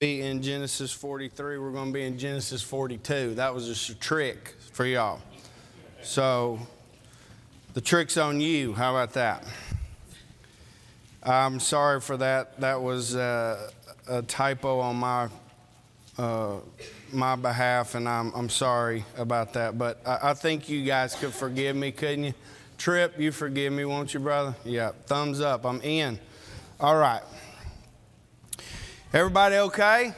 be in Genesis 43. We're going to be in Genesis 42. That was just a trick for y'all. So the trick's on you. How about that? I'm sorry for that. That was uh, a typo on my uh, my behalf, and I'm, I'm sorry about that. But I, I think you guys could forgive me, couldn't you? Trip, you forgive me, won't you, brother? Yeah, thumbs up. I'm in. All right. Everybody okay?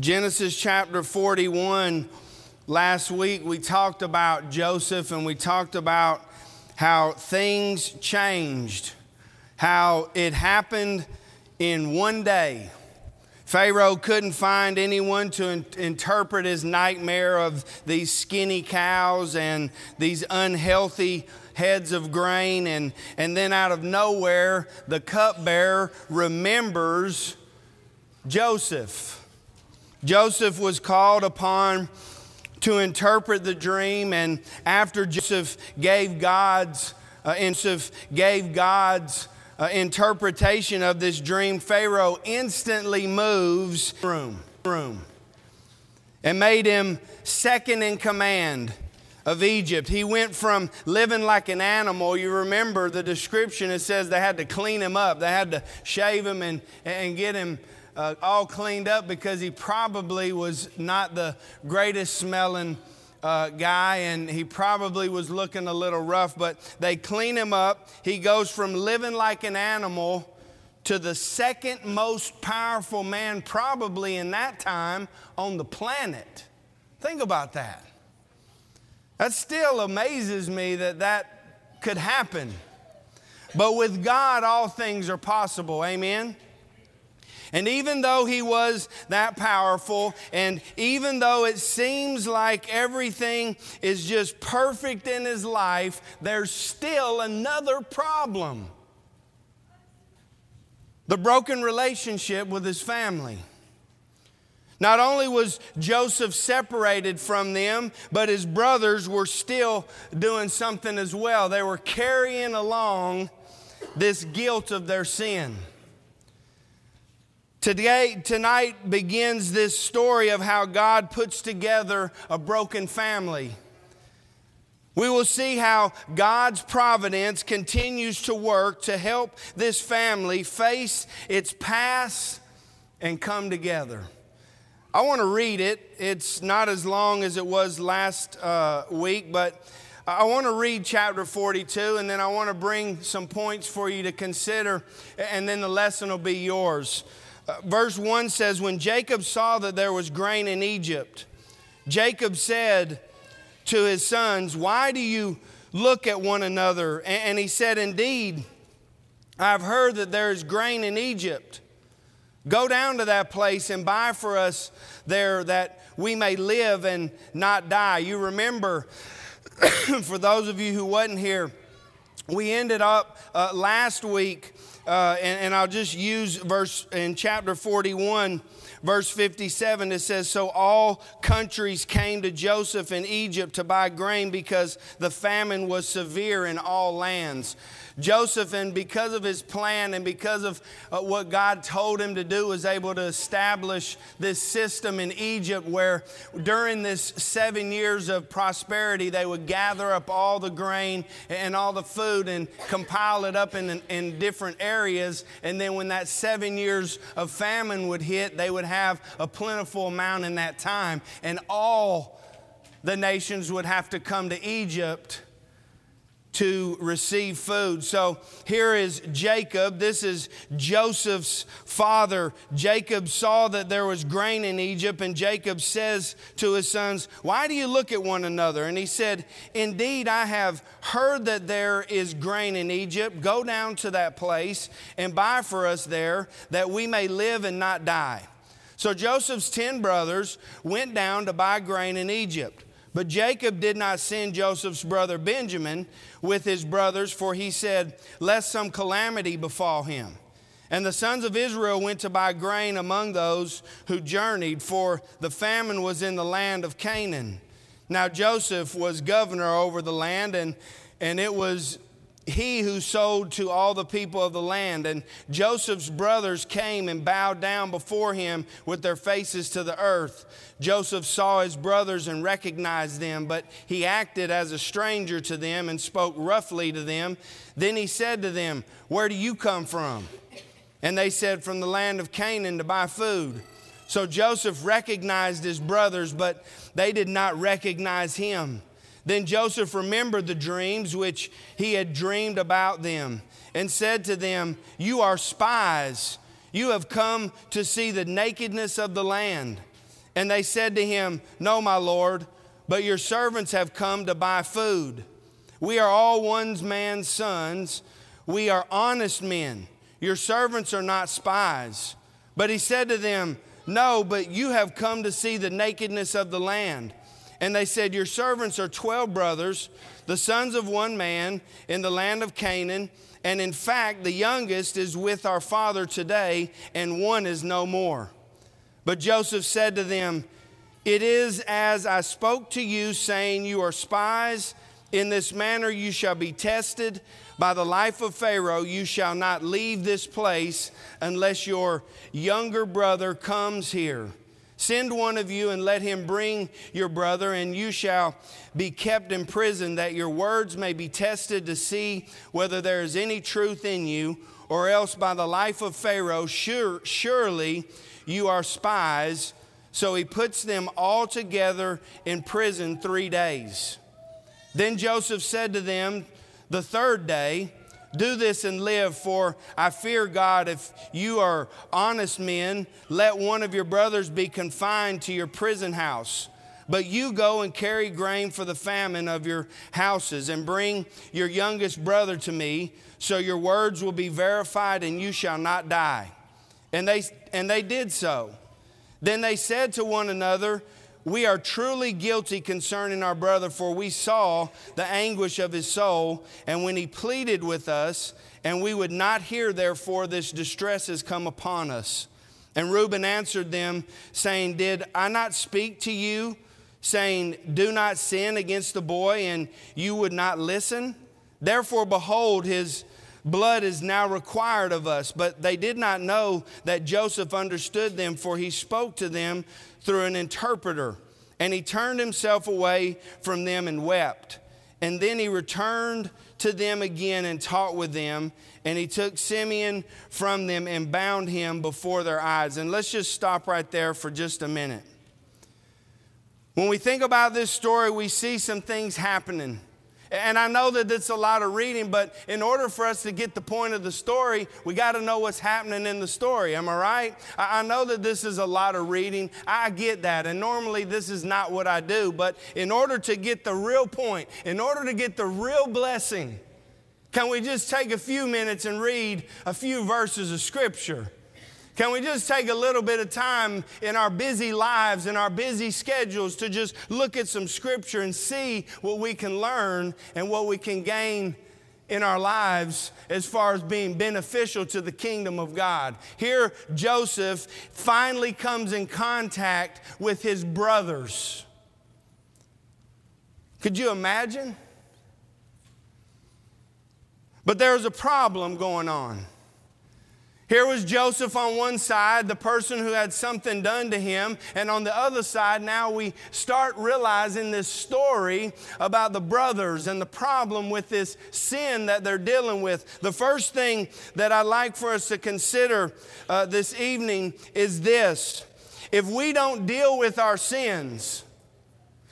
Genesis chapter 41. Last week we talked about Joseph and we talked about how things changed, how it happened in one day. Pharaoh couldn't find anyone to in- interpret his nightmare of these skinny cows and these unhealthy heads of grain, and, and then out of nowhere, the cupbearer remembers Joseph. Joseph was called upon to interpret the dream, and after Joseph gave God's uh, Joseph gave God's uh, interpretation of this dream, Pharaoh instantly moves room, room, and made him second in command of Egypt. He went from living like an animal. You remember the description, it says they had to clean him up, they had to shave him and, and get him uh, all cleaned up because he probably was not the greatest smelling. Uh, guy, and he probably was looking a little rough, but they clean him up. He goes from living like an animal to the second most powerful man, probably in that time, on the planet. Think about that. That still amazes me that that could happen. But with God, all things are possible. Amen? And even though he was that powerful, and even though it seems like everything is just perfect in his life, there's still another problem the broken relationship with his family. Not only was Joseph separated from them, but his brothers were still doing something as well. They were carrying along this guilt of their sin. Today, tonight begins this story of how God puts together a broken family. We will see how God's providence continues to work to help this family face its past and come together. I want to read it. It's not as long as it was last uh, week, but I want to read chapter 42 and then I want to bring some points for you to consider, and then the lesson will be yours. Uh, verse 1 says, When Jacob saw that there was grain in Egypt, Jacob said to his sons, Why do you look at one another? And, and he said, Indeed, I've heard that there is grain in Egypt. Go down to that place and buy for us there that we may live and not die. You remember, for those of you who wasn't here, we ended up uh, last week, uh, and, and I'll just use verse in chapter 41 verse 57, it says, So all countries came to Joseph in Egypt to buy grain because the famine was severe in all lands. Joseph, and because of his plan and because of uh, what God told him to do, was able to establish this system in Egypt where during this seven years of prosperity, they would gather up all the grain and all the food and compile it up in, in different areas. And then when that seven years of famine would hit, they would have a plentiful amount in that time. And all the nations would have to come to Egypt to receive food. So here is Jacob. This is Joseph's father. Jacob saw that there was grain in Egypt, and Jacob says to his sons, Why do you look at one another? And he said, Indeed, I have heard that there is grain in Egypt. Go down to that place and buy for us there that we may live and not die. So Joseph's ten brothers went down to buy grain in Egypt. But Jacob did not send Joseph's brother Benjamin with his brothers, for he said, Lest some calamity befall him. And the sons of Israel went to buy grain among those who journeyed, for the famine was in the land of Canaan. Now Joseph was governor over the land, and, and it was he who sold to all the people of the land. And Joseph's brothers came and bowed down before him with their faces to the earth. Joseph saw his brothers and recognized them, but he acted as a stranger to them and spoke roughly to them. Then he said to them, Where do you come from? And they said, From the land of Canaan to buy food. So Joseph recognized his brothers, but they did not recognize him. Then Joseph remembered the dreams which he had dreamed about them and said to them, You are spies. You have come to see the nakedness of the land. And they said to him, No, my Lord, but your servants have come to buy food. We are all one man's sons. We are honest men. Your servants are not spies. But he said to them, No, but you have come to see the nakedness of the land. And they said, Your servants are 12 brothers, the sons of one man in the land of Canaan. And in fact, the youngest is with our father today, and one is no more. But Joseph said to them, It is as I spoke to you, saying, You are spies. In this manner you shall be tested. By the life of Pharaoh, you shall not leave this place unless your younger brother comes here. Send one of you and let him bring your brother, and you shall be kept in prison, that your words may be tested to see whether there is any truth in you, or else by the life of Pharaoh, sure, surely you are spies. So he puts them all together in prison three days. Then Joseph said to them the third day, do this and live, for I fear God. If you are honest men, let one of your brothers be confined to your prison house. But you go and carry grain for the famine of your houses, and bring your youngest brother to me, so your words will be verified, and you shall not die. And they, and they did so. Then they said to one another, we are truly guilty concerning our brother, for we saw the anguish of his soul, and when he pleaded with us, and we would not hear, therefore, this distress has come upon us. And Reuben answered them, saying, Did I not speak to you, saying, Do not sin against the boy, and you would not listen? Therefore, behold, his blood is now required of us. But they did not know that Joseph understood them, for he spoke to them through an interpreter. And he turned himself away from them and wept. And then he returned to them again and talked with them. And he took Simeon from them and bound him before their eyes. And let's just stop right there for just a minute. When we think about this story, we see some things happening. And I know that it's a lot of reading, but in order for us to get the point of the story, we got to know what's happening in the story. Am I right? I know that this is a lot of reading. I get that. And normally this is not what I do. But in order to get the real point, in order to get the real blessing, can we just take a few minutes and read a few verses of Scripture? Can we just take a little bit of time in our busy lives and our busy schedules to just look at some scripture and see what we can learn and what we can gain in our lives as far as being beneficial to the kingdom of God? Here, Joseph finally comes in contact with his brothers. Could you imagine? But there's a problem going on. Here was Joseph on one side, the person who had something done to him. And on the other side, now we start realizing this story about the brothers and the problem with this sin that they're dealing with. The first thing that I'd like for us to consider uh, this evening is this if we don't deal with our sins,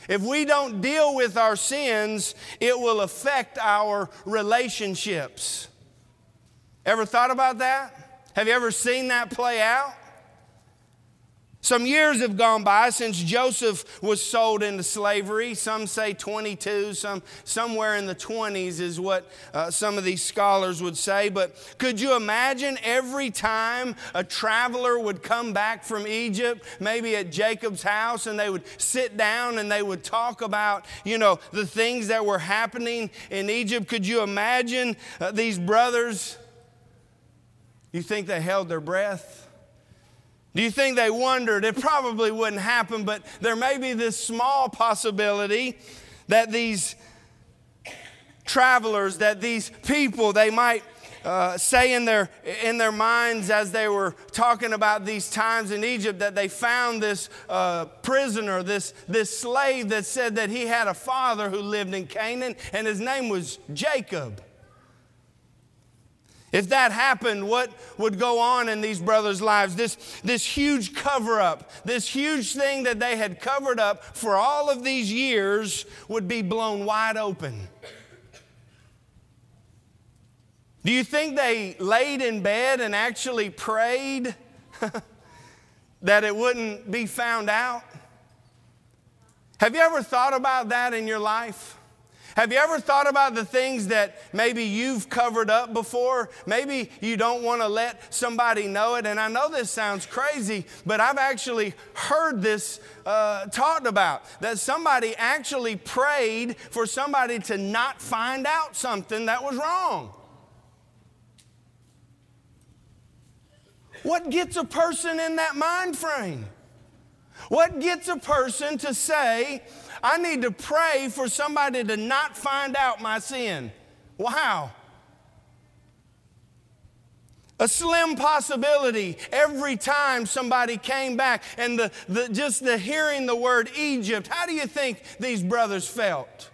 if we don't deal with our sins, it will affect our relationships. Ever thought about that? Have you ever seen that play out? Some years have gone by since Joseph was sold into slavery. Some say 22, some, somewhere in the 20s is what uh, some of these scholars would say. But could you imagine every time a traveler would come back from Egypt, maybe at Jacob's house, and they would sit down and they would talk about, you know, the things that were happening in Egypt? Could you imagine uh, these brothers? You think they held their breath? Do you think they wondered? It probably wouldn't happen, but there may be this small possibility that these travelers that these people, they might uh, say in their, in their minds as they were talking about these times in Egypt that they found this uh, prisoner, this, this slave that said that he had a father who lived in Canaan and his name was Jacob. If that happened, what would go on in these brothers' lives? This, this huge cover up, this huge thing that they had covered up for all of these years would be blown wide open. Do you think they laid in bed and actually prayed that it wouldn't be found out? Have you ever thought about that in your life? Have you ever thought about the things that maybe you've covered up before? Maybe you don't want to let somebody know it. And I know this sounds crazy, but I've actually heard this uh, talked about that somebody actually prayed for somebody to not find out something that was wrong. What gets a person in that mind frame? What gets a person to say, I need to pray for somebody to not find out my sin. Wow. A slim possibility every time somebody came back and the, the, just the hearing the word Egypt, how do you think these brothers felt?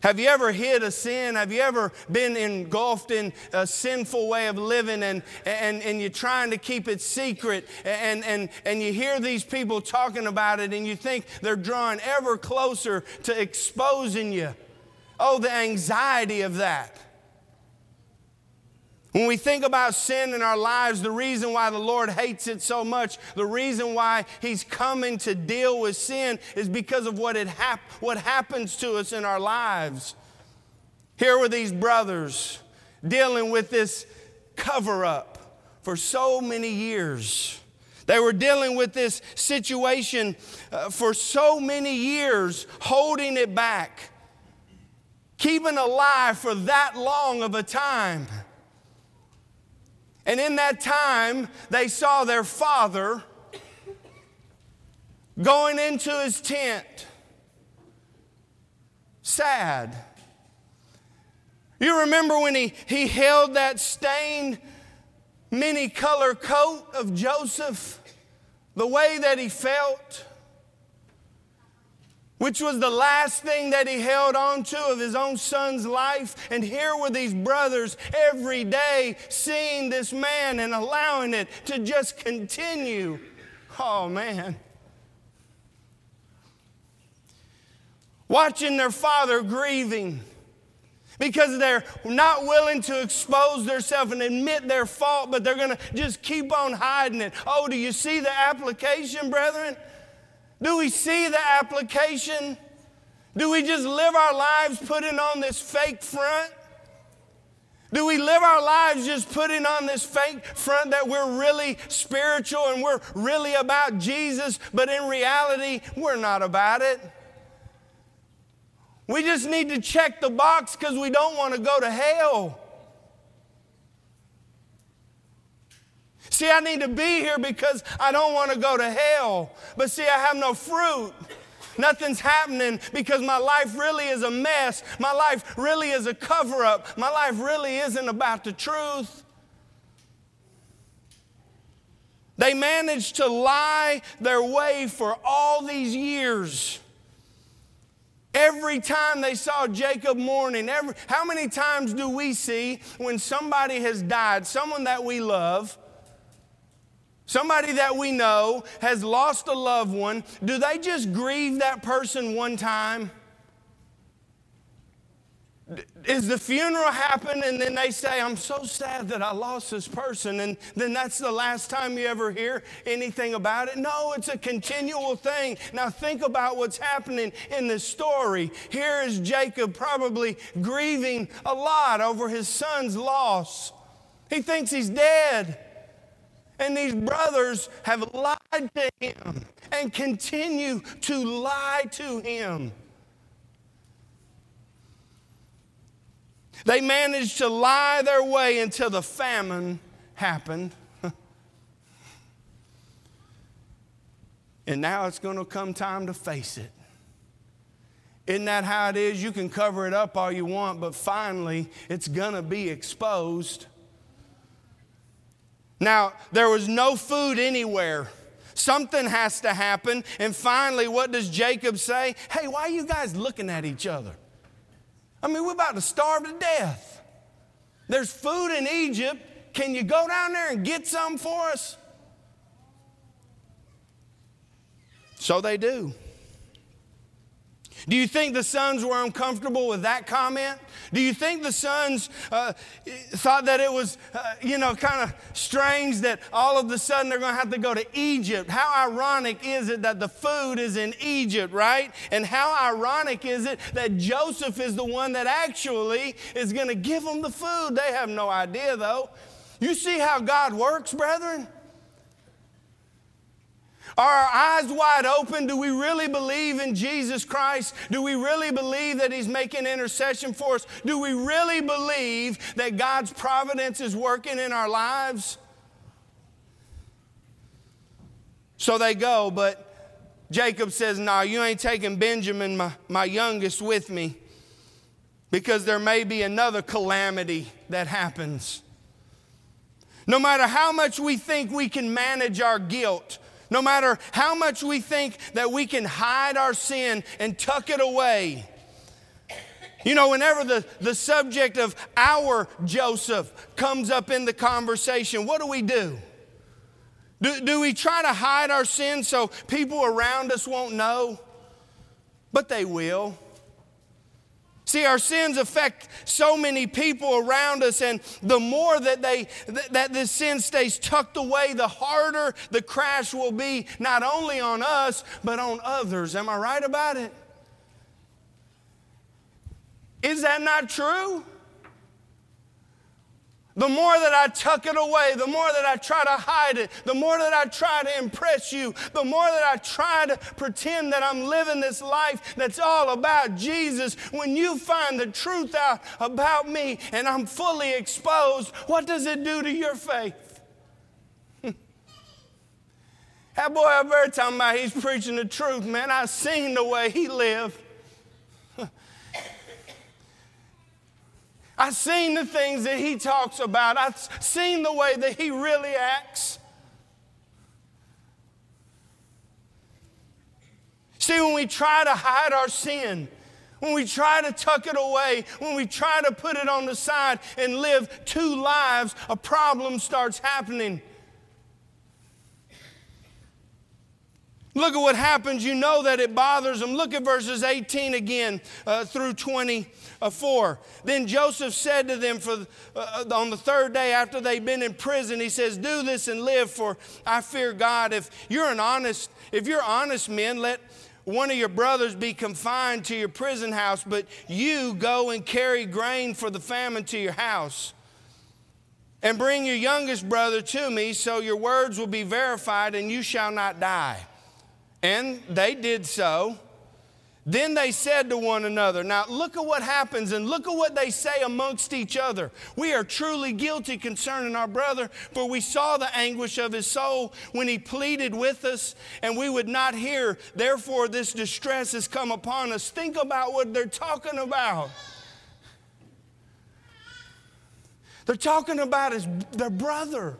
Have you ever hid a sin? Have you ever been engulfed in a sinful way of living and, and, and you're trying to keep it secret and, and, and you hear these people talking about it and you think they're drawing ever closer to exposing you? Oh, the anxiety of that. When we think about sin in our lives, the reason why the Lord hates it so much, the reason why He's coming to deal with sin is because of what, it hap- what happens to us in our lives. Here were these brothers dealing with this cover up for so many years. They were dealing with this situation uh, for so many years, holding it back, keeping alive for that long of a time. And in that time, they saw their father going into his tent, sad. You remember when he, he held that stained many color coat of Joseph, the way that he felt? Which was the last thing that he held on to of his own son's life. And here were these brothers every day seeing this man and allowing it to just continue. Oh, man. Watching their father grieving because they're not willing to expose themselves and admit their fault, but they're going to just keep on hiding it. Oh, do you see the application, brethren? Do we see the application? Do we just live our lives putting on this fake front? Do we live our lives just putting on this fake front that we're really spiritual and we're really about Jesus, but in reality, we're not about it? We just need to check the box because we don't want to go to hell. See, I need to be here because I don't want to go to hell. But see, I have no fruit. Nothing's happening because my life really is a mess. My life really is a cover up. My life really isn't about the truth. They managed to lie their way for all these years. Every time they saw Jacob mourning, every, how many times do we see when somebody has died, someone that we love, somebody that we know has lost a loved one, do they just grieve that person one time? Is the funeral happen and then they say, I'm so sad that I lost this person, and then that's the last time you ever hear anything about it? No, it's a continual thing. Now, think about what's happening in this story. Here is Jacob probably grieving a lot over his son's loss. He thinks he's dead. And these brothers have lied to him and continue to lie to him. They managed to lie their way until the famine happened. and now it's going to come time to face it. Isn't that how it is? You can cover it up all you want, but finally it's going to be exposed. Now, there was no food anywhere. Something has to happen. And finally, what does Jacob say? Hey, why are you guys looking at each other? I mean, we're about to starve to death. There's food in Egypt. Can you go down there and get some for us? So they do. Do you think the sons were uncomfortable with that comment? Do you think the sons uh, thought that it was, uh, you know, kind of strange that all of a sudden they're going to have to go to Egypt? How ironic is it that the food is in Egypt, right? And how ironic is it that Joseph is the one that actually is going to give them the food? They have no idea, though. You see how God works, brethren? Are our eyes wide open? Do we really believe in Jesus Christ? Do we really believe that He's making intercession for us? Do we really believe that God's providence is working in our lives? So they go, but Jacob says, No, nah, you ain't taking Benjamin, my, my youngest, with me because there may be another calamity that happens. No matter how much we think we can manage our guilt, no matter how much we think that we can hide our sin and tuck it away. You know, whenever the, the subject of our Joseph comes up in the conversation, what do we do? Do, do we try to hide our sin so people around us won't know? But they will. See, our sins affect so many people around us, and the more that they that this sin stays tucked away, the harder the crash will be, not only on us, but on others. Am I right about it? Is that not true? The more that I tuck it away, the more that I try to hide it, the more that I try to impress you, the more that I try to pretend that I'm living this life that's all about Jesus, when you find the truth out about me and I'm fully exposed, what does it do to your faith? that boy up there talking about he's preaching the truth, man. I've seen the way he lived. I've seen the things that he talks about. I've seen the way that he really acts. See, when we try to hide our sin, when we try to tuck it away, when we try to put it on the side and live two lives, a problem starts happening. Look at what happens. You know that it bothers them. Look at verses 18 again uh, through 24. Then Joseph said to them for, uh, on the third day after they'd been in prison, he says, Do this and live, for I fear God. If you're an honest, if you're honest men, let one of your brothers be confined to your prison house, but you go and carry grain for the famine to your house. And bring your youngest brother to me, so your words will be verified and you shall not die. And they did so. Then they said to one another, Now look at what happens and look at what they say amongst each other. We are truly guilty concerning our brother, for we saw the anguish of his soul when he pleaded with us, and we would not hear. Therefore, this distress has come upon us. Think about what they're talking about. They're talking about his, their brother.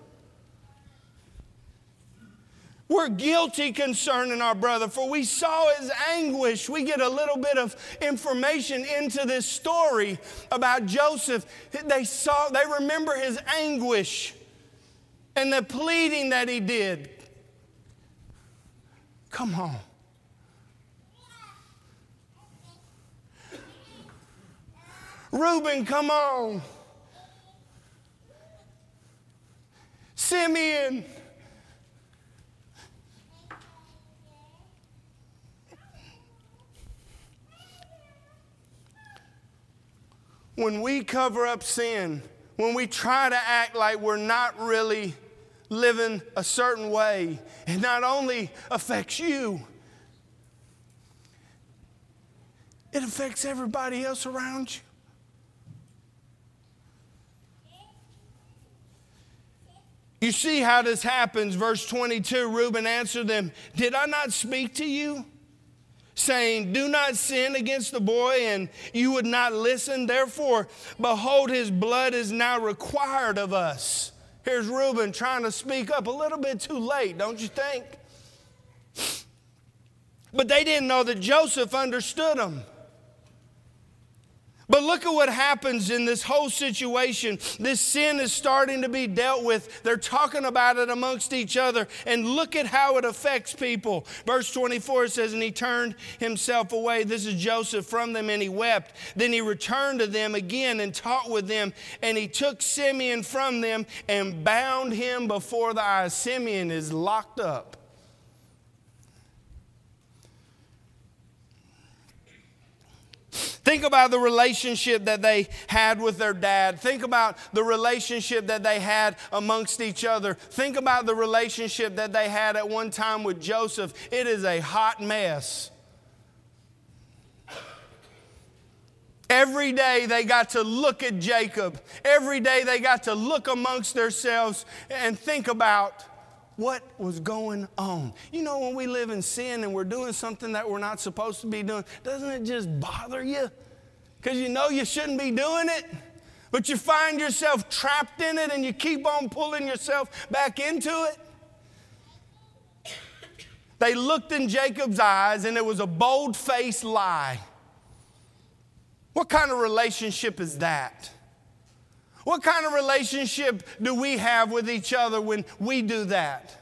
We're guilty concerning our brother, for we saw his anguish. We get a little bit of information into this story about Joseph. They saw, they remember his anguish and the pleading that he did. Come on. Reuben, come on. Simeon. When we cover up sin, when we try to act like we're not really living a certain way, it not only affects you, it affects everybody else around you. You see how this happens. Verse 22 Reuben answered them, Did I not speak to you? Saying, Do not sin against the boy, and you would not listen. Therefore, behold, his blood is now required of us. Here's Reuben trying to speak up a little bit too late, don't you think? But they didn't know that Joseph understood them. But look at what happens in this whole situation. This sin is starting to be dealt with. They're talking about it amongst each other. And look at how it affects people. Verse 24 says, And he turned himself away. This is Joseph from them, and he wept. Then he returned to them again and talked with them. And he took Simeon from them and bound him before the eyes. Simeon is locked up. Think about the relationship that they had with their dad. Think about the relationship that they had amongst each other. Think about the relationship that they had at one time with Joseph. It is a hot mess. Every day they got to look at Jacob. Every day they got to look amongst themselves and think about what was going on. You know, when we live in sin and we're doing something that we're not supposed to be doing, doesn't it just bother you? Because you know you shouldn't be doing it, but you find yourself trapped in it and you keep on pulling yourself back into it. They looked in Jacob's eyes and it was a bold faced lie. What kind of relationship is that? What kind of relationship do we have with each other when we do that?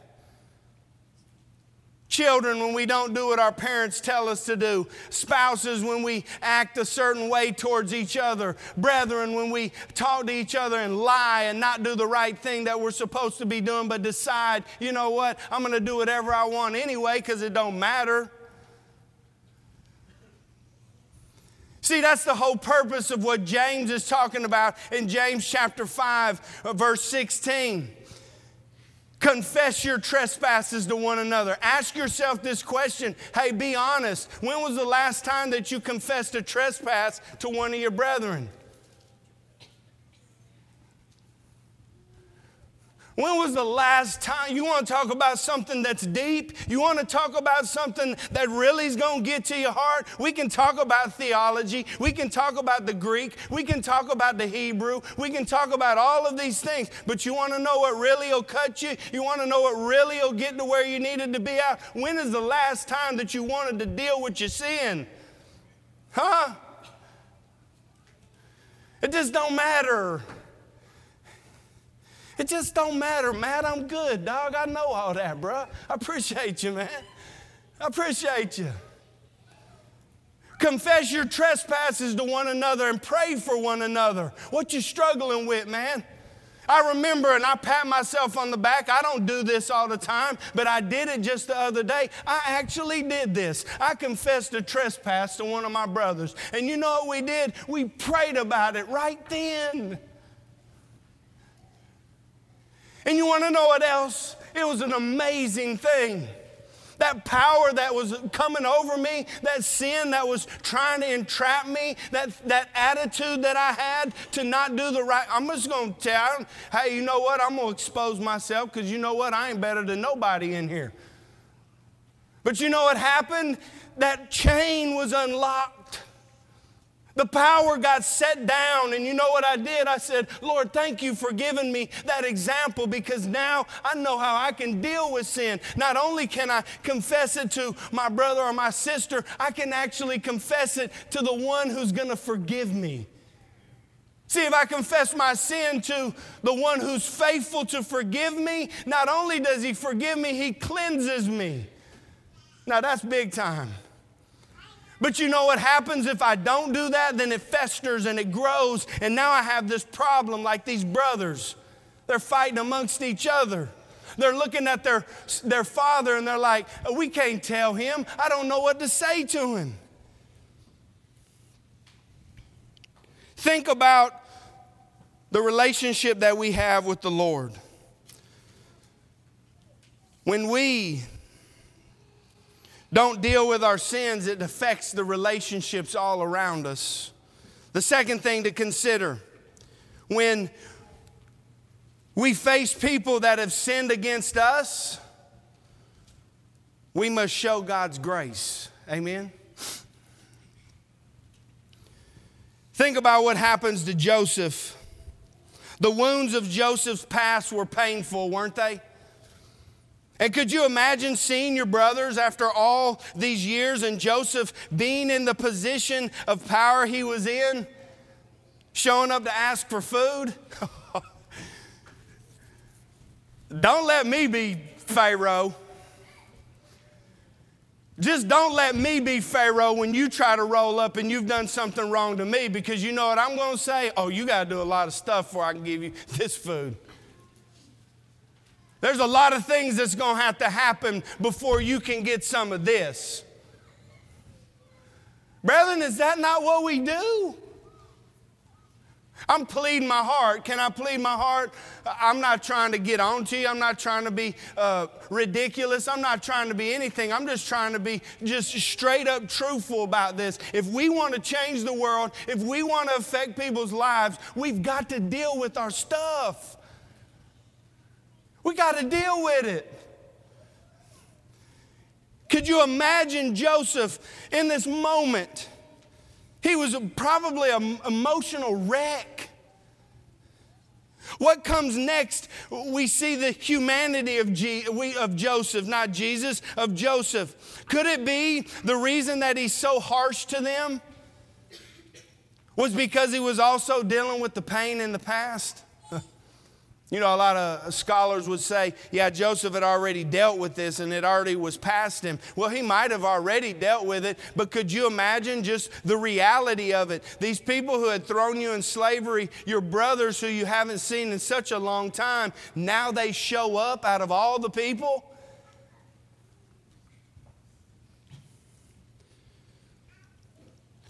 Children, when we don't do what our parents tell us to do. Spouses, when we act a certain way towards each other. Brethren, when we talk to each other and lie and not do the right thing that we're supposed to be doing, but decide, you know what, I'm going to do whatever I want anyway because it don't matter. See, that's the whole purpose of what James is talking about in James chapter 5, uh, verse 16. Confess your trespasses to one another. Ask yourself this question hey, be honest. When was the last time that you confessed a trespass to one of your brethren? When was the last time you want to talk about something that's deep? You want to talk about something that really is going to get to your heart? We can talk about theology. We can talk about the Greek. We can talk about the Hebrew. We can talk about all of these things. But you want to know what really will cut you? You want to know what really will get to where you needed to be at? When is the last time that you wanted to deal with your sin? Huh? It just don't matter. It just don't matter, Matt. I'm good, dog. I know all that, bro. I appreciate you, man. I appreciate you. Confess your trespasses to one another and pray for one another. What you struggling with, man? I remember, and I pat myself on the back. I don't do this all the time, but I did it just the other day. I actually did this. I confessed a trespass to one of my brothers. And you know what we did? We prayed about it right then. And you want to know what else? It was an amazing thing. That power that was coming over me, that sin that was trying to entrap me, that, that attitude that I had to not do the right. I'm just going to tell, hey, you know what? I'm going to expose myself because you know what? I ain't better than nobody in here. But you know what happened? That chain was unlocked. The power got set down, and you know what I did? I said, Lord, thank you for giving me that example because now I know how I can deal with sin. Not only can I confess it to my brother or my sister, I can actually confess it to the one who's going to forgive me. See, if I confess my sin to the one who's faithful to forgive me, not only does he forgive me, he cleanses me. Now that's big time. But you know what happens if I don't do that? Then it festers and it grows. And now I have this problem like these brothers. They're fighting amongst each other. They're looking at their, their father and they're like, We can't tell him. I don't know what to say to him. Think about the relationship that we have with the Lord. When we don't deal with our sins, it affects the relationships all around us. The second thing to consider when we face people that have sinned against us, we must show God's grace. Amen. Think about what happens to Joseph. The wounds of Joseph's past were painful, weren't they? And could you imagine seeing your brothers after all these years and Joseph being in the position of power he was in, showing up to ask for food? don't let me be Pharaoh. Just don't let me be Pharaoh when you try to roll up and you've done something wrong to me because you know what I'm going to say? Oh, you got to do a lot of stuff before I can give you this food. There's a lot of things that's going to have to happen before you can get some of this. Brethren, is that not what we do? I'm pleading my heart. Can I plead my heart? I'm not trying to get on to you. I'm not trying to be uh, ridiculous. I'm not trying to be anything. I'm just trying to be just straight up truthful about this. If we want to change the world, if we want to affect people's lives, we've got to deal with our stuff. We got to deal with it. Could you imagine Joseph in this moment? He was probably an emotional wreck. What comes next? We see the humanity of, G, of Joseph, not Jesus, of Joseph. Could it be the reason that he's so harsh to them was because he was also dealing with the pain in the past? You know, a lot of scholars would say, yeah, Joseph had already dealt with this and it already was past him. Well, he might have already dealt with it, but could you imagine just the reality of it? These people who had thrown you in slavery, your brothers who you haven't seen in such a long time, now they show up out of all the people.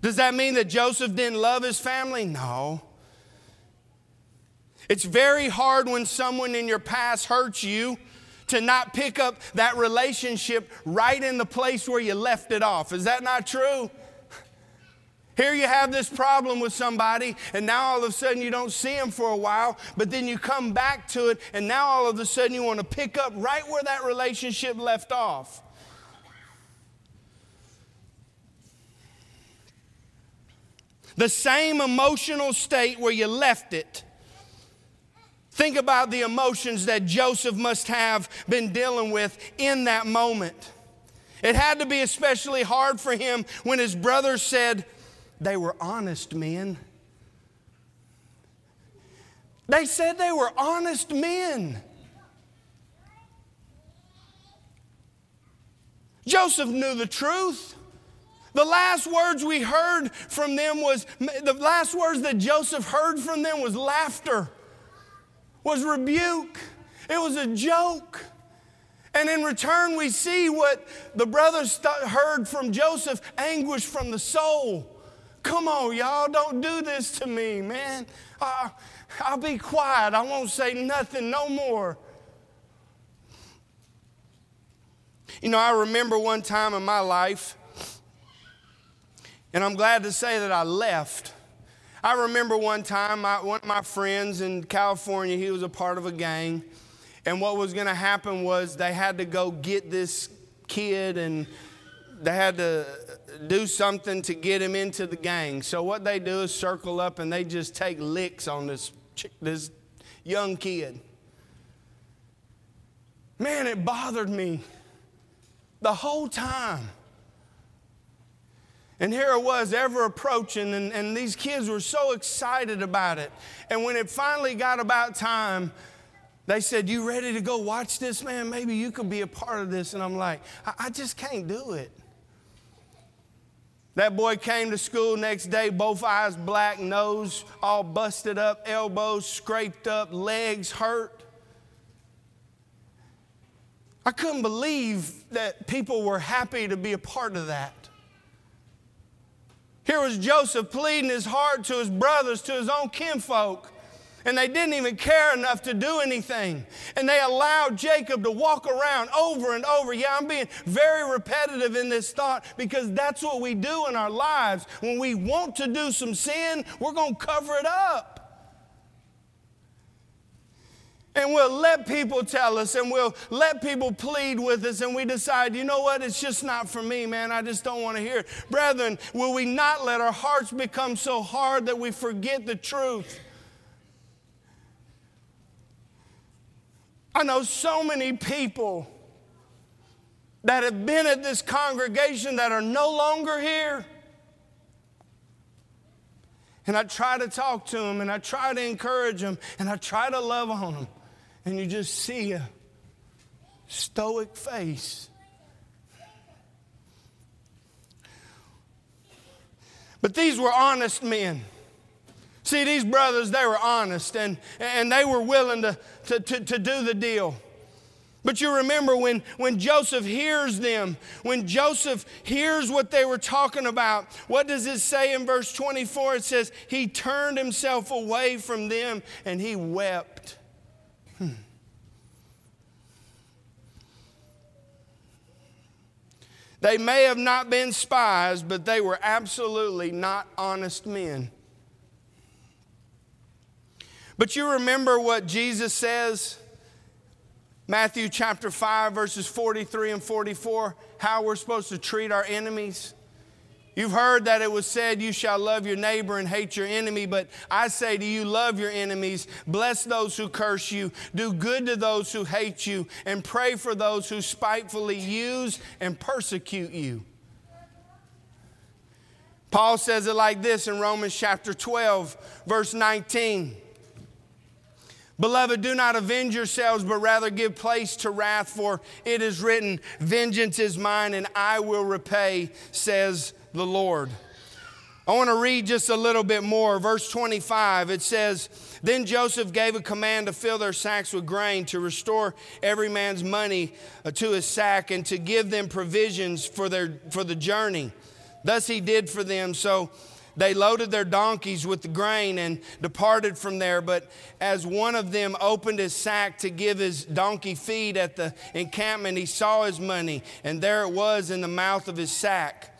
Does that mean that Joseph didn't love his family? No. It's very hard when someone in your past hurts you to not pick up that relationship right in the place where you left it off. Is that not true? Here you have this problem with somebody, and now all of a sudden you don't see them for a while, but then you come back to it, and now all of a sudden you want to pick up right where that relationship left off. The same emotional state where you left it Think about the emotions that Joseph must have been dealing with in that moment. It had to be especially hard for him when his brothers said, They were honest men. They said they were honest men. Joseph knew the truth. The last words we heard from them was, the last words that Joseph heard from them was laughter was rebuke, it was a joke. And in return, we see what the brothers th- heard from Joseph anguish from the soul. Come on, y'all, don't do this to me, man. Uh, I'll be quiet. I won't say nothing no more. You know, I remember one time in my life, and I'm glad to say that I left. I remember one time, my, one of my friends in California, he was a part of a gang. And what was going to happen was they had to go get this kid and they had to do something to get him into the gang. So what they do is circle up and they just take licks on this, this young kid. Man, it bothered me the whole time. And here it was, ever approaching, and, and these kids were so excited about it. And when it finally got about time, they said, You ready to go watch this, man? Maybe you could be a part of this. And I'm like, I, I just can't do it. That boy came to school next day, both eyes black, nose all busted up, elbows scraped up, legs hurt. I couldn't believe that people were happy to be a part of that. Here was Joseph pleading his heart to his brothers, to his own kinfolk, and they didn't even care enough to do anything. And they allowed Jacob to walk around over and over. Yeah, I'm being very repetitive in this thought because that's what we do in our lives. When we want to do some sin, we're going to cover it up. And we'll let people tell us and we'll let people plead with us, and we decide, you know what, it's just not for me, man. I just don't want to hear it. Brethren, will we not let our hearts become so hard that we forget the truth? I know so many people that have been at this congregation that are no longer here. And I try to talk to them and I try to encourage them and I try to love on them and you just see a stoic face. But these were honest men. See, these brothers, they were honest and, and they were willing to, to, to, to do the deal. But you remember when, when Joseph hears them, when Joseph hears what they were talking about, what does it say in verse 24? It says, He turned himself away from them and he wept. They may have not been spies, but they were absolutely not honest men. But you remember what Jesus says, Matthew chapter 5, verses 43 and 44, how we're supposed to treat our enemies? You've heard that it was said, You shall love your neighbor and hate your enemy. But I say to you, love your enemies, bless those who curse you, do good to those who hate you, and pray for those who spitefully use and persecute you. Paul says it like this in Romans chapter 12, verse 19. Beloved, do not avenge yourselves, but rather give place to wrath, for it is written, Vengeance is mine, and I will repay, says the Lord. I want to read just a little bit more. Verse 25, it says, Then Joseph gave a command to fill their sacks with grain, to restore every man's money uh, to his sack, and to give them provisions for, their, for the journey. Thus he did for them. So they loaded their donkeys with the grain and departed from there. But as one of them opened his sack to give his donkey feed at the encampment, he saw his money, and there it was in the mouth of his sack.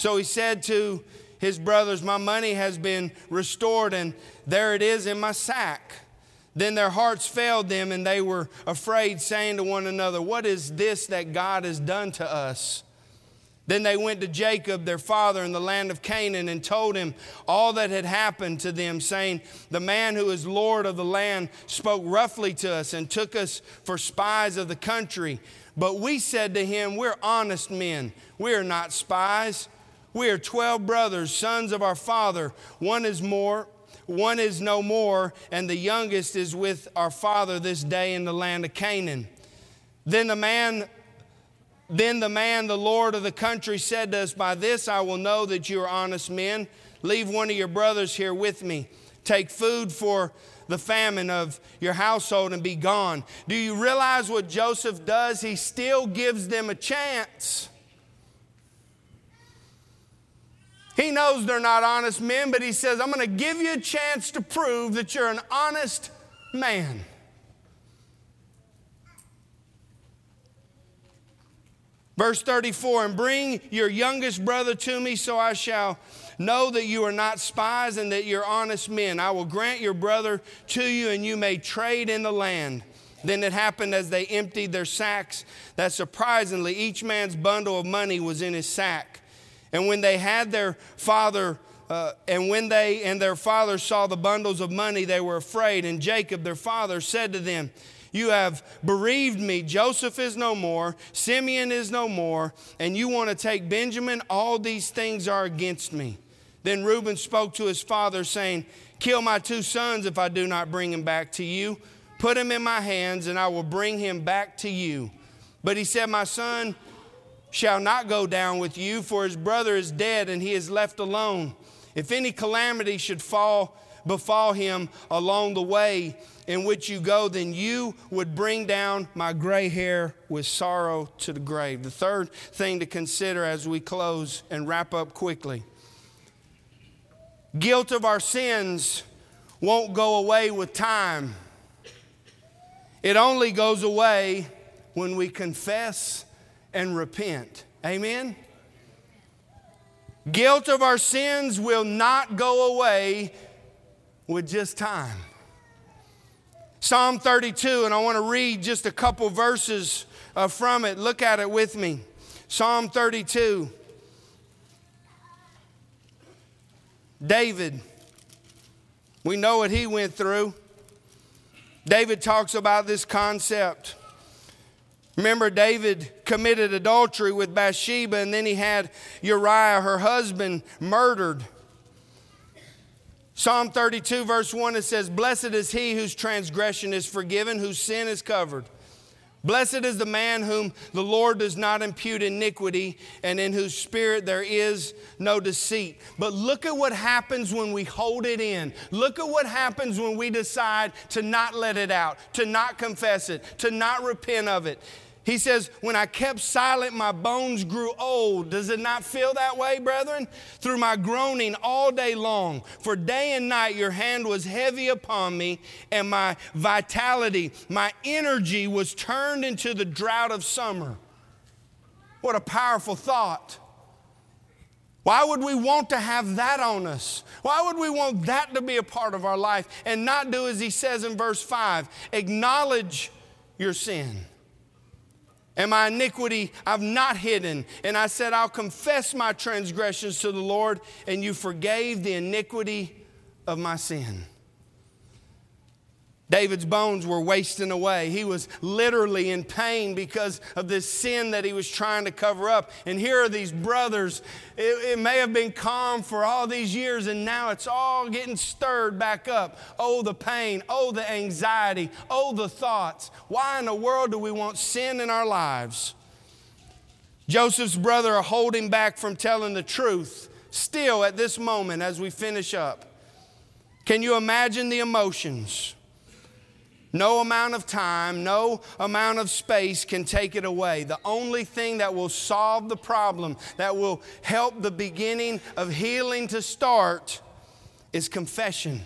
So he said to his brothers, My money has been restored, and there it is in my sack. Then their hearts failed them, and they were afraid, saying to one another, What is this that God has done to us? Then they went to Jacob, their father, in the land of Canaan, and told him all that had happened to them, saying, The man who is Lord of the land spoke roughly to us and took us for spies of the country. But we said to him, We're honest men, we are not spies. We are 12 brothers, sons of our father. One is more, one is no more, and the youngest is with our father this day in the land of Canaan. Then the man then the man, the Lord of the country, said to us, By this I will know that you are honest men. Leave one of your brothers here with me. Take food for the famine of your household and be gone. Do you realize what Joseph does? He still gives them a chance. He knows they're not honest men, but he says, I'm going to give you a chance to prove that you're an honest man. Verse 34 And bring your youngest brother to me, so I shall know that you are not spies and that you're honest men. I will grant your brother to you, and you may trade in the land. Then it happened as they emptied their sacks that surprisingly each man's bundle of money was in his sack. And when they had their father, uh, and when they and their father saw the bundles of money, they were afraid. And Jacob, their father, said to them, You have bereaved me. Joseph is no more, Simeon is no more, and you want to take Benjamin? All these things are against me. Then Reuben spoke to his father, saying, Kill my two sons if I do not bring him back to you. Put him in my hands, and I will bring him back to you. But he said, My son, shall not go down with you, for his brother is dead and he is left alone. If any calamity should fall befall him along the way in which you go, then you would bring down my gray hair with sorrow to the grave. The third thing to consider as we close and wrap up quickly guilt of our sins won't go away with time, it only goes away when we confess and repent. Amen? Guilt of our sins will not go away with just time. Psalm 32, and I want to read just a couple verses uh, from it. Look at it with me. Psalm 32. David, we know what he went through. David talks about this concept. Remember, David committed adultery with Bathsheba, and then he had Uriah, her husband, murdered. Psalm 32, verse 1, it says, Blessed is he whose transgression is forgiven, whose sin is covered. Blessed is the man whom the Lord does not impute iniquity and in whose spirit there is no deceit. But look at what happens when we hold it in. Look at what happens when we decide to not let it out, to not confess it, to not repent of it. He says, When I kept silent, my bones grew old. Does it not feel that way, brethren? Through my groaning all day long. For day and night your hand was heavy upon me, and my vitality, my energy was turned into the drought of summer. What a powerful thought. Why would we want to have that on us? Why would we want that to be a part of our life and not do as he says in verse 5 acknowledge your sin? And my iniquity I've not hidden. And I said, I'll confess my transgressions to the Lord, and you forgave the iniquity of my sin. David's bones were wasting away. He was literally in pain because of this sin that he was trying to cover up. And here are these brothers. It, it, may have been calm for all these years, and now it's all getting stirred back up. Oh, the pain. Oh, the anxiety. Oh, the thoughts. Why in the world do we want sin in our lives? Joseph's brother are holding back from telling the truth still at this moment as we finish up. Can you imagine the emotions? No amount of time, no amount of space can take it away. The only thing that will solve the problem, that will help the beginning of healing to start, is confession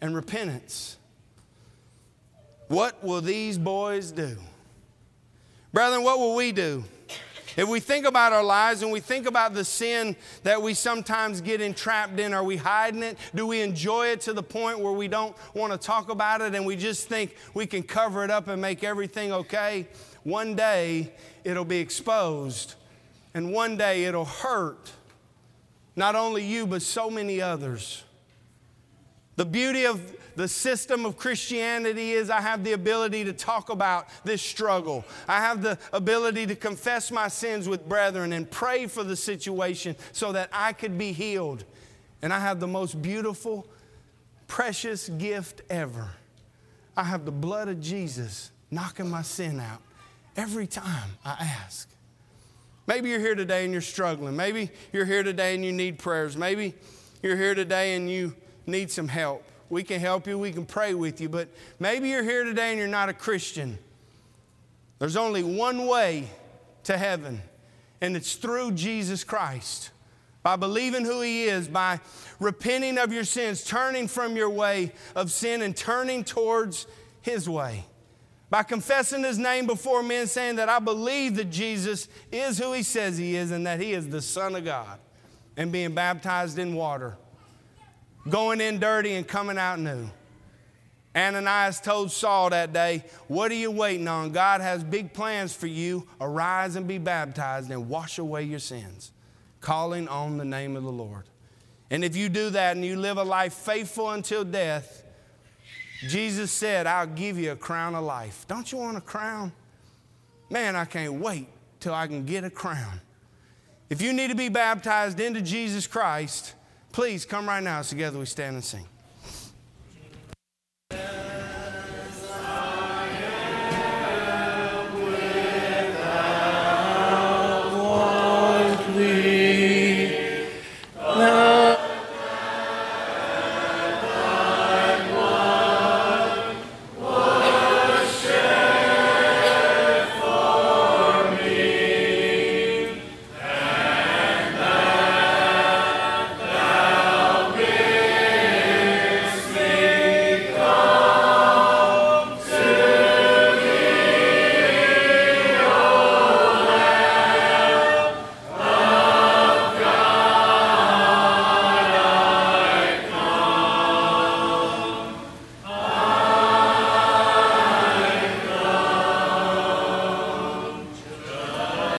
and repentance. What will these boys do? Brethren, what will we do? If we think about our lives and we think about the sin that we sometimes get entrapped in, are we hiding it? Do we enjoy it to the point where we don't want to talk about it and we just think we can cover it up and make everything okay? One day it'll be exposed, and one day it'll hurt not only you, but so many others. The beauty of the system of Christianity is I have the ability to talk about this struggle. I have the ability to confess my sins with brethren and pray for the situation so that I could be healed. And I have the most beautiful, precious gift ever. I have the blood of Jesus knocking my sin out every time I ask. Maybe you're here today and you're struggling. Maybe you're here today and you need prayers. Maybe you're here today and you need some help. We can help you, we can pray with you, but maybe you're here today and you're not a Christian. There's only one way to heaven, and it's through Jesus Christ. By believing who He is, by repenting of your sins, turning from your way of sin and turning towards His way. By confessing His name before men, saying that I believe that Jesus is who He says He is and that He is the Son of God, and being baptized in water going in dirty and coming out new. Ananias told Saul that day, What are you waiting on? God has big plans for you. Arise and be baptized and wash away your sins, calling on the name of the Lord. And if you do that and you live a life faithful until death, Jesus said, I'll give you a crown of life. Don't you want a crown? Man, I can't wait till I can get a crown. If you need to be baptized into Jesus Christ, Please come right now. as Together we stand and sing.